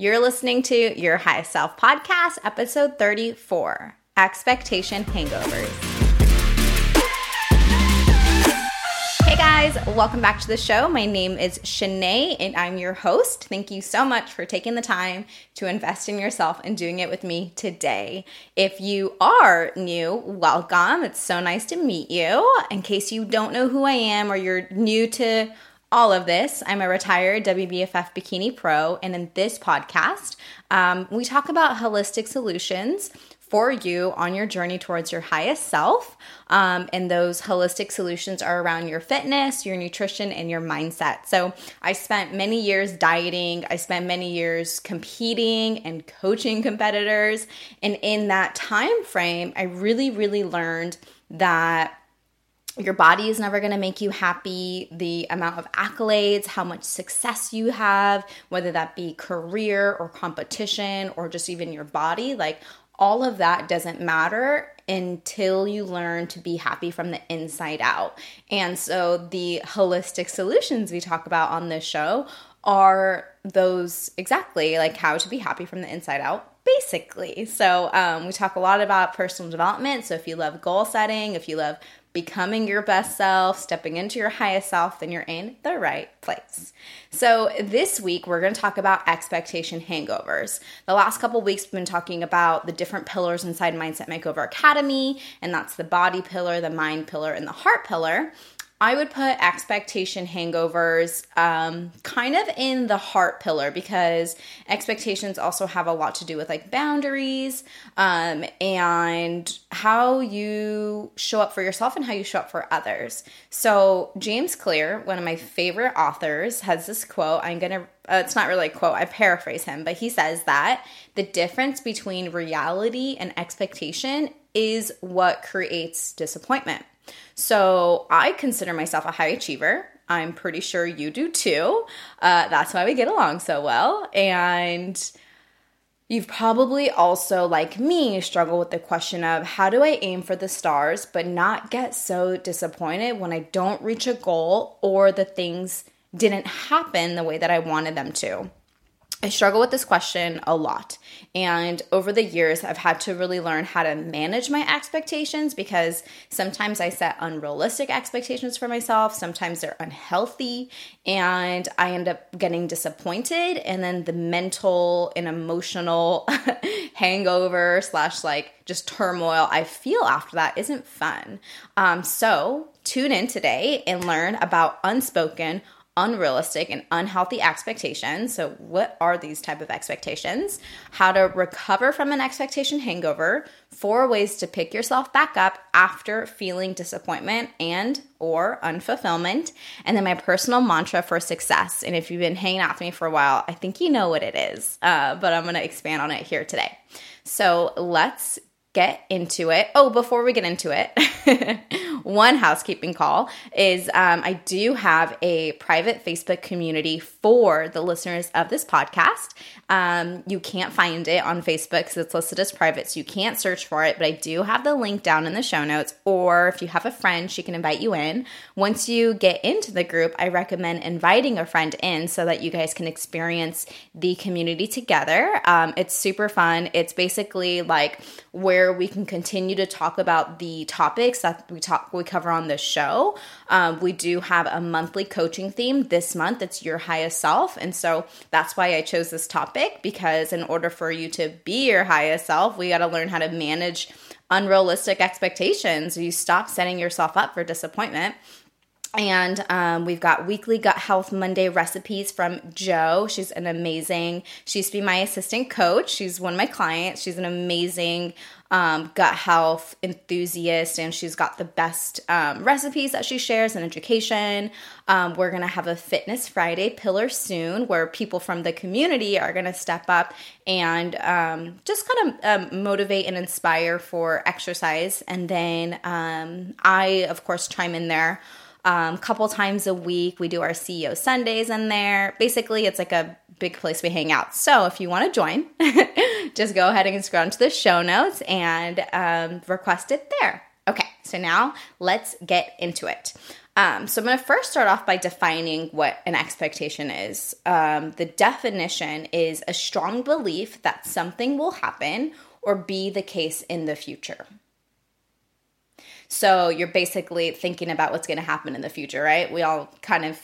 You're listening to Your Highest Self podcast, episode 34 Expectation Hangovers. Hey guys, welcome back to the show. My name is Shanae and I'm your host. Thank you so much for taking the time to invest in yourself and doing it with me today. If you are new, welcome. It's so nice to meet you. In case you don't know who I am or you're new to all of this. I'm a retired WBFF Bikini Pro, and in this podcast, um, we talk about holistic solutions for you on your journey towards your highest self. Um, and those holistic solutions are around your fitness, your nutrition, and your mindset. So I spent many years dieting, I spent many years competing and coaching competitors. And in that time frame, I really, really learned that your body is never going to make you happy. The amount of accolades, how much success you have, whether that be career or competition or just even your body, like all of that doesn't matter until you learn to be happy from the inside out. And so the holistic solutions we talk about on this show are those exactly like how to be happy from the inside out basically. So, um, we talk a lot about personal development. So, if you love goal setting, if you love becoming your best self, stepping into your highest self, then you're in the right place. So, this week we're going to talk about expectation hangovers. The last couple weeks we've been talking about the different pillars inside Mindset Makeover Academy, and that's the body pillar, the mind pillar, and the heart pillar. I would put expectation hangovers um, kind of in the heart pillar because expectations also have a lot to do with like boundaries um, and how you show up for yourself and how you show up for others. So, James Clear, one of my favorite authors, has this quote. I'm going to, uh, it's not really a quote, I paraphrase him, but he says that the difference between reality and expectation is what creates disappointment. So I consider myself a high achiever. I'm pretty sure you do too. Uh, that's why we get along so well. And you've probably also, like me, struggled with the question of how do I aim for the stars but not get so disappointed when I don't reach a goal or the things didn't happen the way that I wanted them to. I struggle with this question a lot. And over the years, I've had to really learn how to manage my expectations because sometimes I set unrealistic expectations for myself. Sometimes they're unhealthy and I end up getting disappointed. And then the mental and emotional hangover slash like just turmoil I feel after that isn't fun. Um, so tune in today and learn about unspoken unrealistic and unhealthy expectations. So, what are these type of expectations? How to recover from an expectation hangover, four ways to pick yourself back up after feeling disappointment and or unfulfillment, and then my personal mantra for success. And if you've been hanging out with me for a while, I think you know what it is, uh, but I'm going to expand on it here today. So, let's get into it. Oh, before we get into it, one housekeeping call is um, I do have a private Facebook community for the listeners of this podcast. Um, you can't find it on Facebook because it's listed as private, so you can't search for it, but I do have the link down in the show notes. Or if you have a friend, she can invite you in. Once you get into the group, I recommend inviting a friend in so that you guys can experience the community together. Um, it's super fun. It's basically like where we can continue to talk about the topics that we talk we cover on this show. Um, we do have a monthly coaching theme this month. It's your highest self, and so that's why I chose this topic because in order for you to be your highest self, we got to learn how to manage unrealistic expectations. You stop setting yourself up for disappointment and um, we've got weekly gut health Monday recipes from Joe. She's an amazing, she used to be my assistant coach. She's one of my clients. She's an amazing um, gut health enthusiast, and she's got the best um, recipes that she shares and education. Um, we're going to have a Fitness Friday pillar soon where people from the community are going to step up and um, just kind of um, motivate and inspire for exercise. And then I, of course, chime in there um, couple times a week. We do our CEO Sundays in there. Basically, it's like a big place we hang out. So if you want to join, just go ahead and scroll into the show notes and um, request it there. Okay, so now let's get into it. Um, so I'm going to first start off by defining what an expectation is. Um, the definition is a strong belief that something will happen or be the case in the future. So you're basically thinking about what's going to happen in the future, right? We all kind of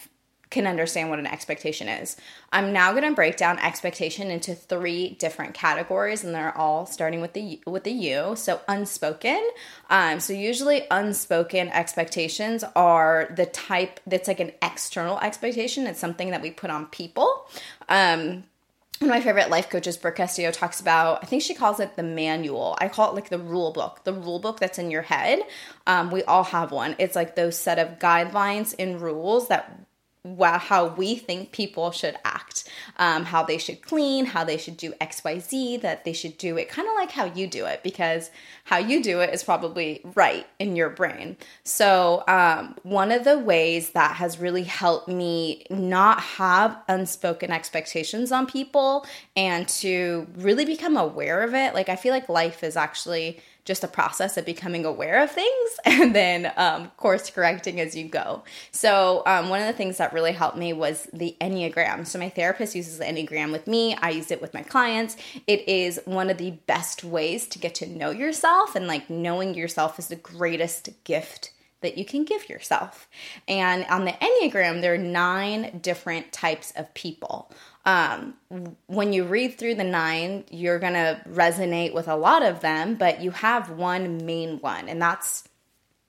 can understand what an expectation is. I'm now going to break down expectation into three different categories, and they're all starting with the with the U. So unspoken. Um, so usually unspoken expectations are the type that's like an external expectation. It's something that we put on people. Um, one of my favorite life coaches, Brooke Castillo, talks about, I think she calls it the manual. I call it like the rule book, the rule book that's in your head. Um, we all have one. It's like those set of guidelines and rules that how we think people should act, um, how they should clean, how they should do X, Y, Z, that they should do it kind of like how you do it, because how you do it is probably right in your brain. So, um, one of the ways that has really helped me not have unspoken expectations on people and to really become aware of it, like I feel like life is actually just a process of becoming aware of things and then um, course correcting as you go. So, um, one of the things that really helped me was the Enneagram. So, my therapist uses the Enneagram with me, I use it with my clients. It is one of the best ways to get to know yourself, and like knowing yourself is the greatest gift that you can give yourself. And on the Enneagram, there are nine different types of people um, when you read through the nine, you're going to resonate with a lot of them, but you have one main one, and that's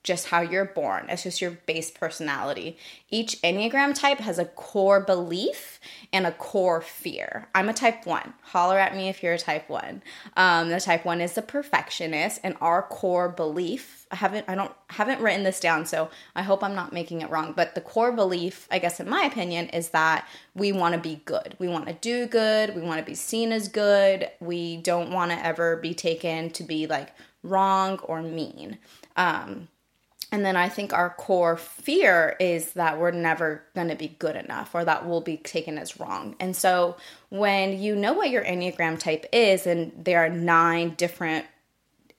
just how you're born. It's just your base personality. Each Enneagram type has a core belief and a core fear. I'm a type one. Holler at me if you're a type one. Um, the type one is the perfectionist, and our core belief. I haven't I don't haven't written this down, so I hope I'm not making it wrong. But the core belief, I guess, in my opinion, is that we want to be good. We want to do good. We want to be seen as good. We don't want to ever be taken to be like wrong or mean. Um, and then I think our core fear is that we're never going to be good enough or that we'll be taken as wrong. And so when you know what your Enneagram type is, and there are nine different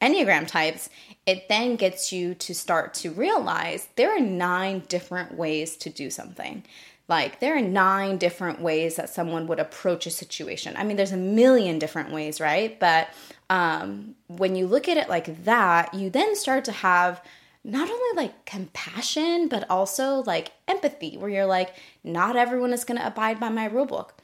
Enneagram types, it then gets you to start to realize there are nine different ways to do something. Like, there are nine different ways that someone would approach a situation. I mean, there's a million different ways, right? But um, when you look at it like that, you then start to have not only like compassion, but also like empathy, where you're like, not everyone is going to abide by my rule book.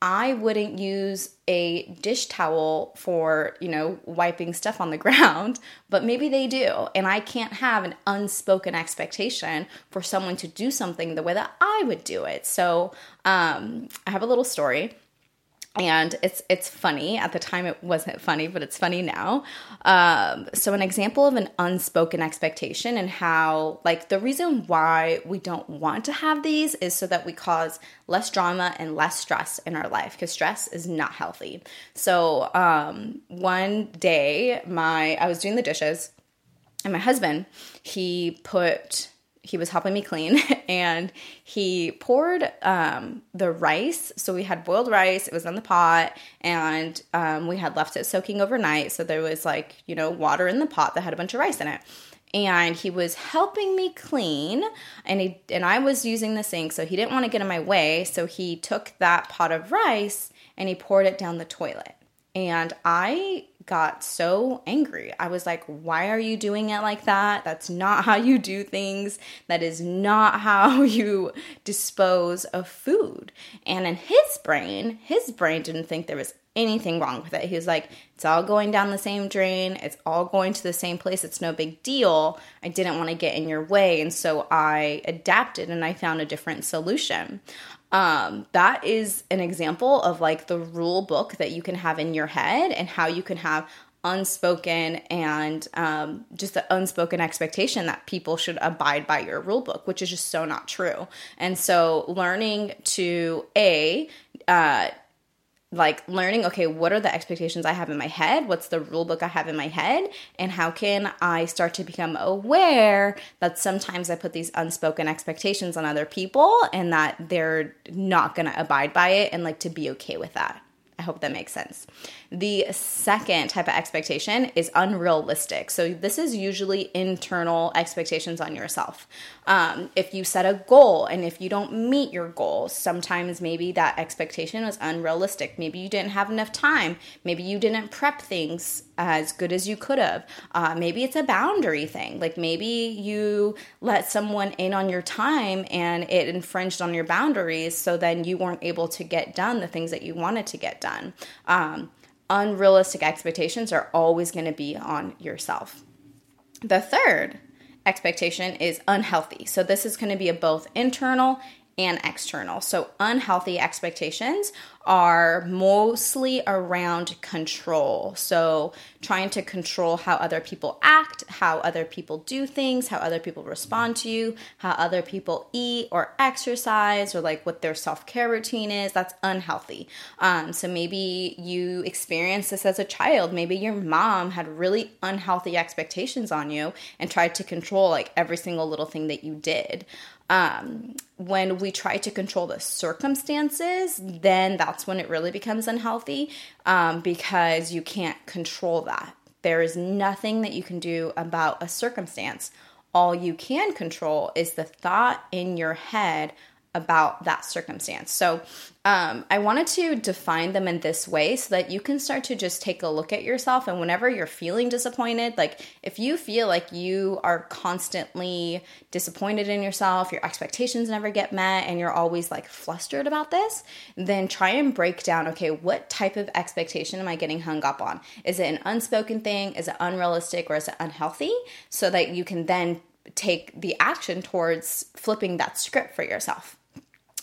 I wouldn't use a dish towel for, you know, wiping stuff on the ground, but maybe they do. And I can't have an unspoken expectation for someone to do something the way that I would do it. So um, I have a little story and it's it's funny. At the time it wasn't funny but it's funny now. Um, so an example of an unspoken expectation and how like the reason why we don't want to have these is so that we cause less drama and less stress in our life because stress is not healthy. So um, one day my i was doing the dishes and my husband he put he was helping me clean and he poured um, the rice. So we had boiled rice, it was in the pot, and um, we had left it soaking overnight. So there was like, you know, water in the pot that had a bunch of rice in it. And he was helping me clean, and he and I was using the sink, so he didn't want to get in my way. So he took that pot of rice and he poured it down the toilet. And I got so angry. I was like, why are you doing it like that? That's not how you do things. That is not how you dispose of food. And in his brain, his brain didn't think there was anything wrong with it. He was like, it's all going down the same drain. It's all going to the same place. It's no big deal. I didn't want to get in your way. And so I adapted and I found a different solution. Um, that is an example of like the rule book that you can have in your head and how you can have unspoken and um, just the unspoken expectation that people should abide by your rule book, which is just so not true. And so, learning to a uh, like learning okay what are the expectations i have in my head? What's the rule book i have in my head? And how can i start to become aware that sometimes i put these unspoken expectations on other people and that they're not going to abide by it and like to be okay with that? I hope that makes sense. The second type of expectation is unrealistic. So, this is usually internal expectations on yourself. Um, if you set a goal and if you don't meet your goal, sometimes maybe that expectation was unrealistic. Maybe you didn't have enough time. Maybe you didn't prep things as good as you could have. Uh, maybe it's a boundary thing. Like maybe you let someone in on your time and it infringed on your boundaries. So then you weren't able to get done the things that you wanted to get done. Um, unrealistic expectations are always going to be on yourself. The third expectation is unhealthy. So this is going to be a both internal and external. So, unhealthy expectations are mostly around control. So, trying to control how other people act, how other people do things, how other people respond to you, how other people eat or exercise, or like what their self care routine is. That's unhealthy. Um, so, maybe you experienced this as a child. Maybe your mom had really unhealthy expectations on you and tried to control like every single little thing that you did. Um, when we try to control the circumstances, then that's when it really becomes unhealthy um, because you can't control that. There is nothing that you can do about a circumstance. All you can control is the thought in your head about that circumstance. So um, I wanted to define them in this way so that you can start to just take a look at yourself. And whenever you're feeling disappointed, like if you feel like you are constantly disappointed in yourself, your expectations never get met, and you're always like flustered about this, then try and break down okay, what type of expectation am I getting hung up on? Is it an unspoken thing? Is it unrealistic or is it unhealthy? So that you can then take the action towards flipping that script for yourself.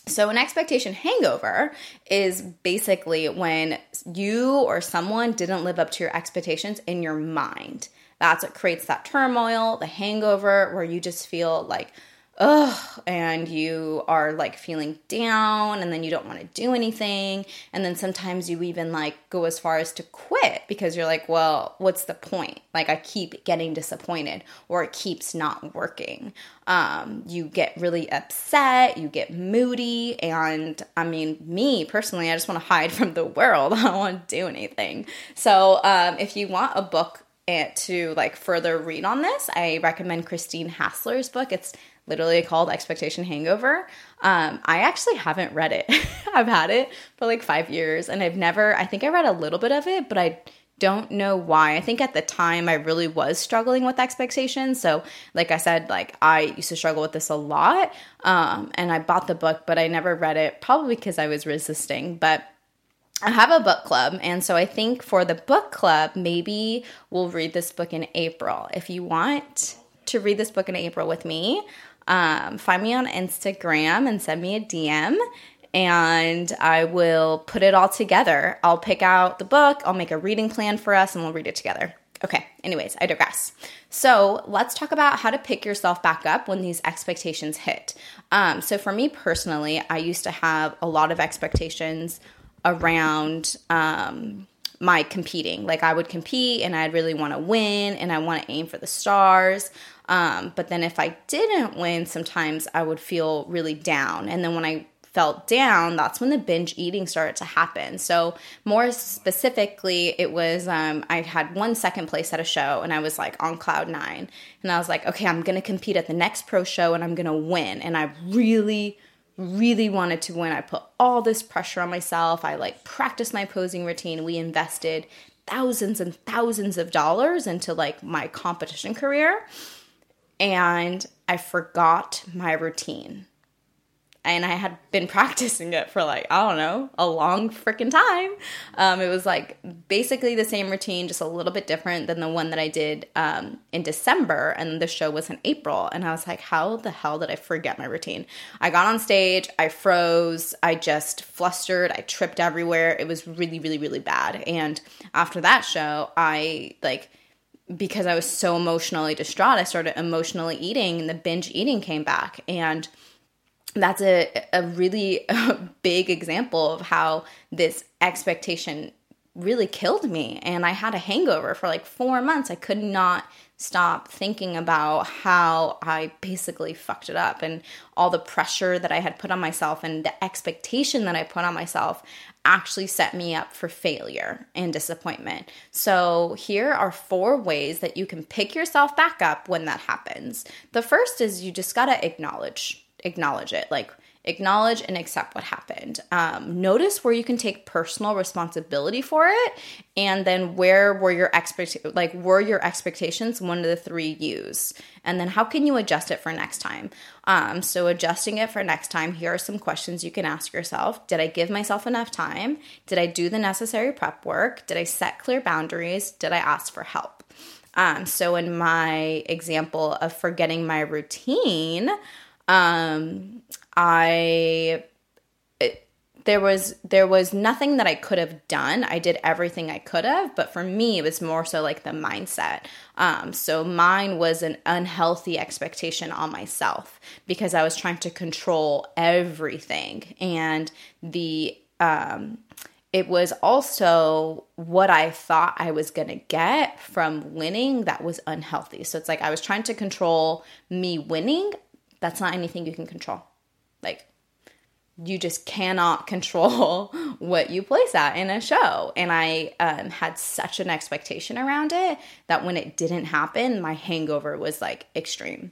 So, an expectation hangover is basically when you or someone didn't live up to your expectations in your mind. That's what creates that turmoil, the hangover, where you just feel like, ugh, and you are like feeling down and then you don't want to do anything. And then sometimes you even like go as far as to quit because you're like, well, what's the point? Like, I keep getting disappointed or it keeps not working. Um, you get really upset, you get moody. And I mean, me personally, I just want to hide from the world. I don't want to do anything. So, um, if you want a book, eh, to like further read on this, I recommend Christine Hassler's book. It's literally called Expectation Hangover. Um, I actually haven't read it. I've had it for like five years and I've never, I think I read a little bit of it, but I don't know why. I think at the time I really was struggling with expectations. So, like I said, like I used to struggle with this a lot. Um, and I bought the book, but I never read it, probably because I was resisting. But I have a book club, and so I think for the book club, maybe we'll read this book in April. If you want to read this book in April with me, um, find me on Instagram and send me a DM and I will put it all together. I'll pick out the book, I'll make a reading plan for us, and we'll read it together. Okay, anyways, I digress. So let's talk about how to pick yourself back up when these expectations hit. Um, so, for me personally, I used to have a lot of expectations around um, my competing. Like, I would compete and I'd really want to win and I want to aim for the stars. Um, but then if I didn't win, sometimes I would feel really down. And then when I felt down, that's when the binge eating started to happen. So, more specifically, it was um, I had one second place at a show and I was like on cloud nine. And I was like, okay, I'm gonna compete at the next pro show and I'm gonna win. And I really, really wanted to win. I put all this pressure on myself. I like practiced my posing routine. We invested thousands and thousands of dollars into like my competition career and I forgot my routine. And I had been practicing it for like, I don't know, a long freaking time. Um, it was like basically the same routine, just a little bit different than the one that I did um, in December. And the show was in April. And I was like, how the hell did I forget my routine? I got on stage, I froze, I just flustered, I tripped everywhere. It was really, really, really bad. And after that show, I like, because I was so emotionally distraught, I started emotionally eating and the binge eating came back. And that's a, a really big example of how this expectation really killed me. And I had a hangover for like four months. I could not stop thinking about how I basically fucked it up and all the pressure that I had put on myself and the expectation that I put on myself actually set me up for failure and disappointment. So, here are four ways that you can pick yourself back up when that happens. The first is you just got to acknowledge acknowledge it. Like acknowledge and accept what happened. Um, notice where you can take personal responsibility for it, and then where were your expect like were your expectations one of the three U's, and then how can you adjust it for next time? Um, so adjusting it for next time, here are some questions you can ask yourself: Did I give myself enough time? Did I do the necessary prep work? Did I set clear boundaries? Did I ask for help? Um, so in my example of forgetting my routine. Um, I there was there was nothing that I could have done. I did everything I could have, but for me it was more so like the mindset. Um, so mine was an unhealthy expectation on myself because I was trying to control everything and the um it was also what I thought I was going to get from winning that was unhealthy. So it's like I was trying to control me winning. That's not anything you can control. Like, you just cannot control what you place at in a show. And I um, had such an expectation around it that when it didn't happen, my hangover was like extreme.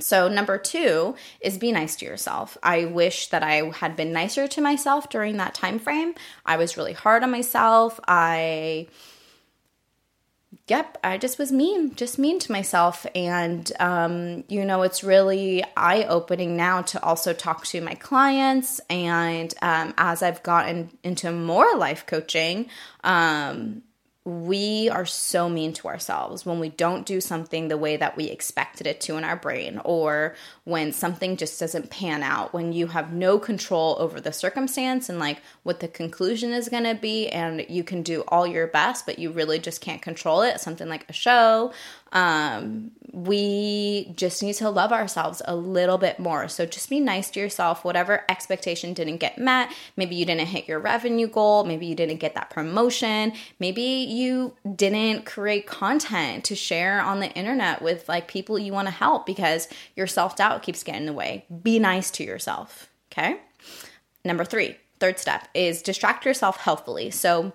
So, number two is be nice to yourself. I wish that I had been nicer to myself during that time frame. I was really hard on myself. I yep, I just was mean, just mean to myself. And, um, you know, it's really eye opening now to also talk to my clients. And um, as I've gotten into more life coaching, um, we are so mean to ourselves when we don't do something the way that we expected it to in our brain, or when something just doesn't pan out, when you have no control over the circumstance and like what the conclusion is going to be, and you can do all your best, but you really just can't control it. Something like a show, um, we just need to love ourselves a little bit more. So just be nice to yourself. Whatever expectation didn't get met, maybe you didn't hit your revenue goal, maybe you didn't get that promotion, maybe you didn't create content to share on the internet with like people you want to help because your self doubt keeps getting in the way. Be nice to yourself. Okay. Number three, third step is distract yourself healthily. So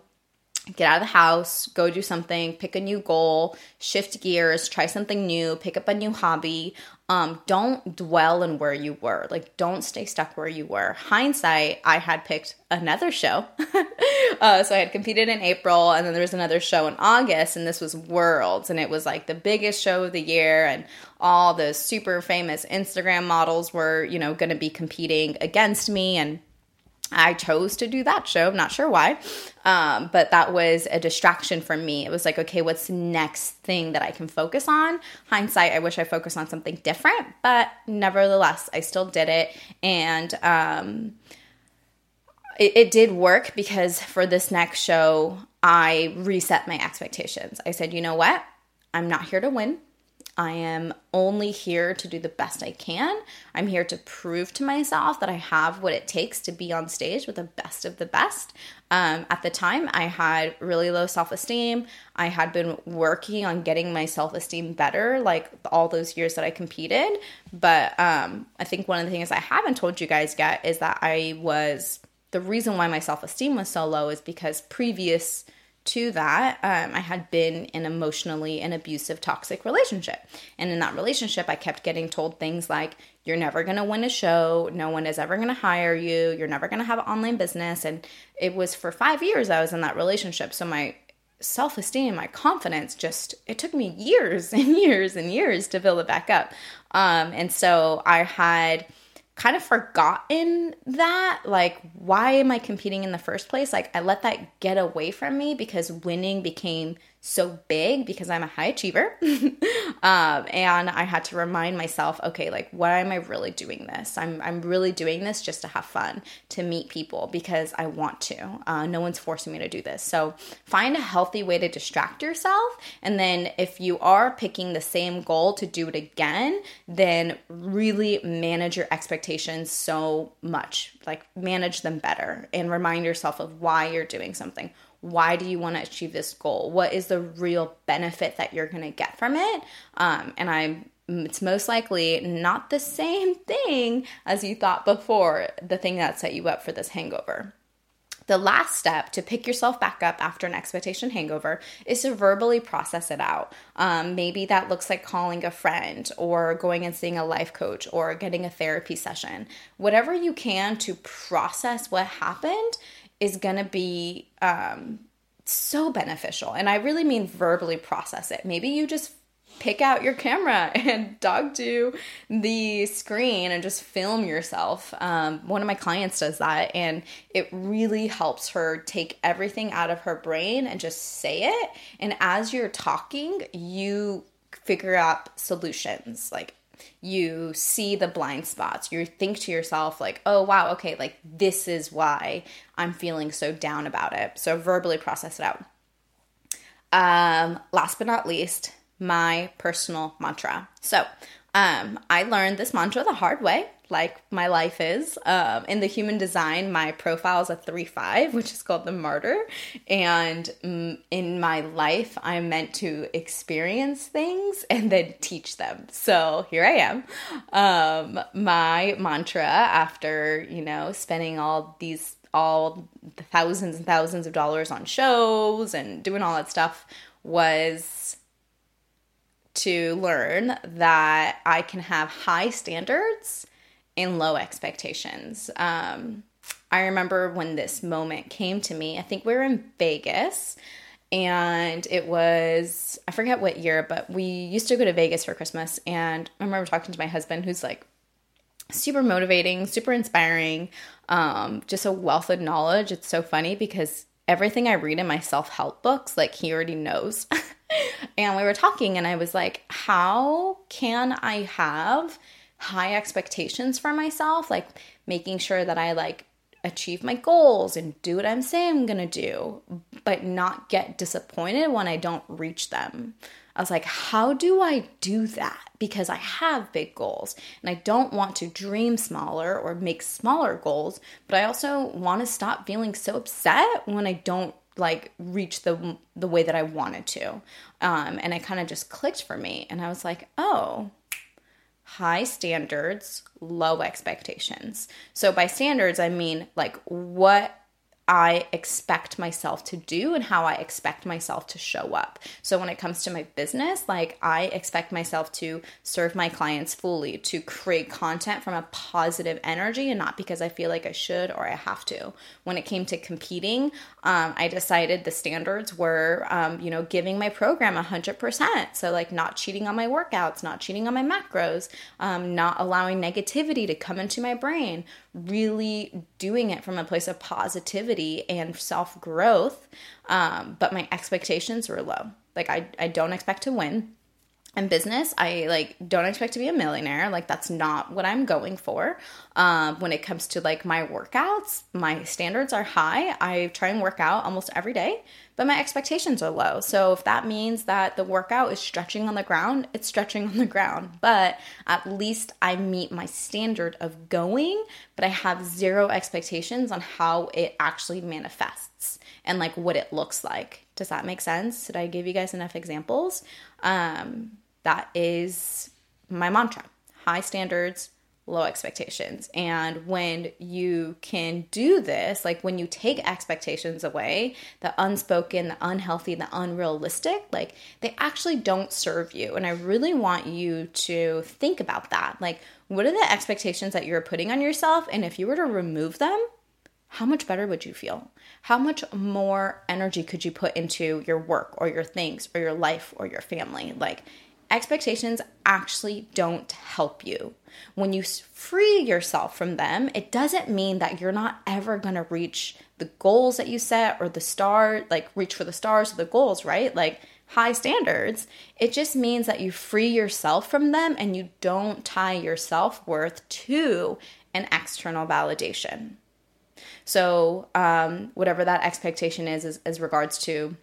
get out of the house, go do something, pick a new goal, shift gears, try something new, pick up a new hobby. Um, don't dwell in where you were. Like, don't stay stuck where you were. Hindsight, I had picked another show. uh, so I had competed in April, and then there was another show in August, and this was Worlds, and it was like the biggest show of the year, and all the super famous Instagram models were, you know, going to be competing against me, and I chose to do that show. I'm not sure why, um, but that was a distraction for me. It was like, okay, what's the next thing that I can focus on? Hindsight, I wish I focused on something different, but nevertheless, I still did it. And um, it, it did work because for this next show, I reset my expectations. I said, you know what? I'm not here to win. I am only here to do the best I can. I'm here to prove to myself that I have what it takes to be on stage with the best of the best. Um, at the time, I had really low self esteem. I had been working on getting my self esteem better, like all those years that I competed. But um, I think one of the things I haven't told you guys yet is that I was the reason why my self esteem was so low is because previous to that, um, I had been in emotionally an abusive, toxic relationship. And in that relationship, I kept getting told things like, you're never going to win a show. No one is ever going to hire you. You're never going to have an online business. And it was for five years I was in that relationship. So my self esteem, my confidence just, it took me years and years and years to build it back up. Um, and so I had kind of forgotten that. Like, why am I competing in the first place? Like, I let that get away from me because winning became so big because I'm a high achiever. um, and I had to remind myself, okay, like, why am I really doing this? I'm, I'm really doing this just to have fun, to meet people because I want to. Uh, no one's forcing me to do this. So find a healthy way to distract yourself. And then if you are picking the same goal to do it again, then really manage your expectations expectations so much. Like, manage them better and remind yourself of why you're doing something. Why do you want to achieve this goal? What is the real benefit that you're going to get from it? Um, and I'm it's most likely not the same thing as you thought before, the thing that set you up for this hangover. The last step to pick yourself back up after an expectation hangover is to verbally process it out. Um, maybe that looks like calling a friend or going and seeing a life coach or getting a therapy session. Whatever you can to process what happened is going to be um, so beneficial. And I really mean verbally process it. Maybe you just pick out your camera and talk to the screen and just film yourself. Um, one of my clients does that, and it really helps her take everything out of her brain and just say it. And as you're talking, you figure out solutions. Like, you see the blind spots. You think to yourself, like, oh, wow, okay, like this is why I'm feeling so down about it. So verbally process it out. Um, last but not least, my personal mantra. So, um, I learned this mantra the hard way, like my life is. Um, in the human design, my profile is a 3 5, which is called the martyr. And mm, in my life, I'm meant to experience things and then teach them. So here I am. Um, my mantra after, you know, spending all these all the thousands and thousands of dollars on shows and doing all that stuff was to learn that I can have high standards and low expectations. Um, I remember when this moment came to me. I think we were in Vegas and it was, I forget what year, but we used to go to Vegas for Christmas. And I remember talking to my husband, who's like super motivating, super inspiring, um, just a wealth of knowledge. It's so funny because everything I read in my self help books, like he already knows. and we were talking, and I was like, how can I have high expectations for myself? Like making sure that I like achieve my goals and do what I'm saying I'm gonna do, but not get disappointed when I don't reach them. I was like, how do I do that? Because I have big goals and I don't want to dream smaller or make smaller goals, but I also want to stop feeling so upset when I don't like reach the the way that I wanted to. Um, and it kind of just clicked for me, and I was like, oh, high standards, low expectations. So by standards, I mean like what I expect myself to do and how I expect myself to show up. So when it comes to my business, like I expect myself to serve my clients fully, to create content from a positive energy and not because I feel like I should or I have to. When it came to competing, um, I decided the standards were, um, you know, giving my program 100%. So like not cheating on my workouts, not cheating on my macros, um, not allowing negativity to come into my brain, really doing it from a place of positivity and self growth. Um, but my expectations were low. Like, I, I don't expect to win. In business, I like don't expect to be a millionaire. Like that's not what I'm going for. Um, when it comes to like my workouts, my standards are high. I try and work out almost every day but my expectations are low. So if that means that the workout is stretching on the ground, it's stretching on the ground. But at least I meet my standard of going, but I have zero expectations on how it actually manifests and like what it looks like. Does that make sense? Did I give you guys enough examples? Um, that is my mantra high standards, low expectations. And when you can do this, like when you take expectations away, the unspoken, the unhealthy, the unrealistic, like they actually don't serve you. And I really want you to think about that. Like, what are the expectations that you're putting on yourself? And if you were to remove them, how much better would you feel? How much more energy could you put into your work or your things or your life or your family? Like, expectations actually don't help you. When you free yourself from them, it doesn't mean that you're not ever going to reach the goals that you set or the star, like reach for the stars or the goals, right? Like high standards. It just means that you free yourself from them and you don't tie your self worth to an external validation. So, um, whatever that expectation is, is, as regards to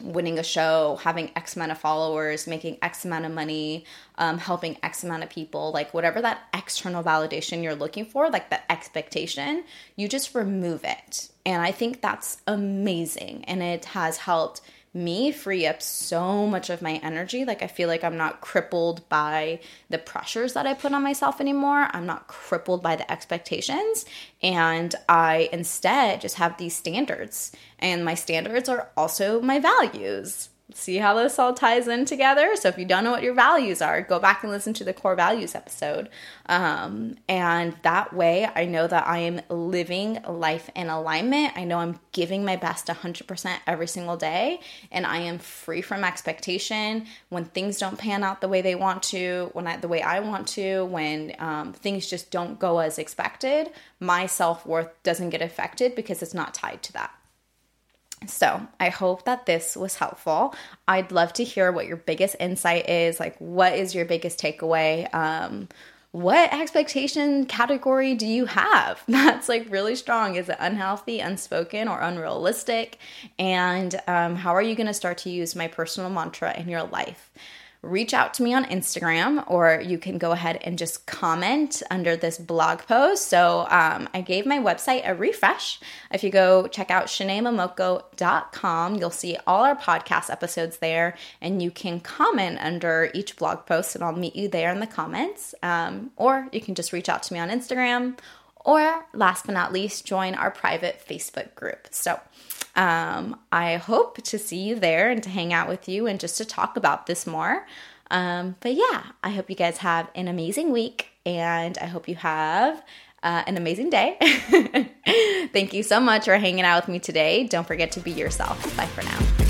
winning a show, having X amount of followers, making X amount of money, um, helping X amount of people, like whatever that external validation you're looking for, like that expectation, you just remove it. And I think that's amazing. And it has helped me free up so much of my energy. Like, I feel like I'm not crippled by the pressures that I put on myself anymore. I'm not crippled by the expectations. And I instead just have these standards. And my standards are also my values see how this all ties in together. So if you don't know what your values are, go back and listen to the core values episode. Um, and that way, I know that I am living life in alignment. I know I'm giving my best 100% every single day, and I am free from expectation when things don't pan out the way they want to, when I, the way I want to, when um, things just don't go as expected. My self worth doesn't get affected because it's not tied to that. So, I hope that this was helpful. I'd love to hear what your biggest insight is. Like, what is your biggest takeaway? Um, what expectation category do you have that's like really strong? Is it unhealthy, unspoken, or unrealistic? And um, how are you going to start to use my personal mantra in your life? Reach out to me on Instagram or you can go ahead and just comment under this blog post. So um, I gave my website a refresh. If you go check out shanaemomoko.com, you'll see all our podcast episodes there and you can comment under each blog post and I'll meet you there in the comments. Um, or you can just reach out to me on Instagram or last but not least, join our private Facebook group. So um, I hope to see you there and to hang out with you and just to talk about this more. Um, but yeah, I hope you guys have an amazing week and I hope you have uh, an amazing day. Thank you so much for hanging out with me today. Don't forget to be yourself. Bye for now.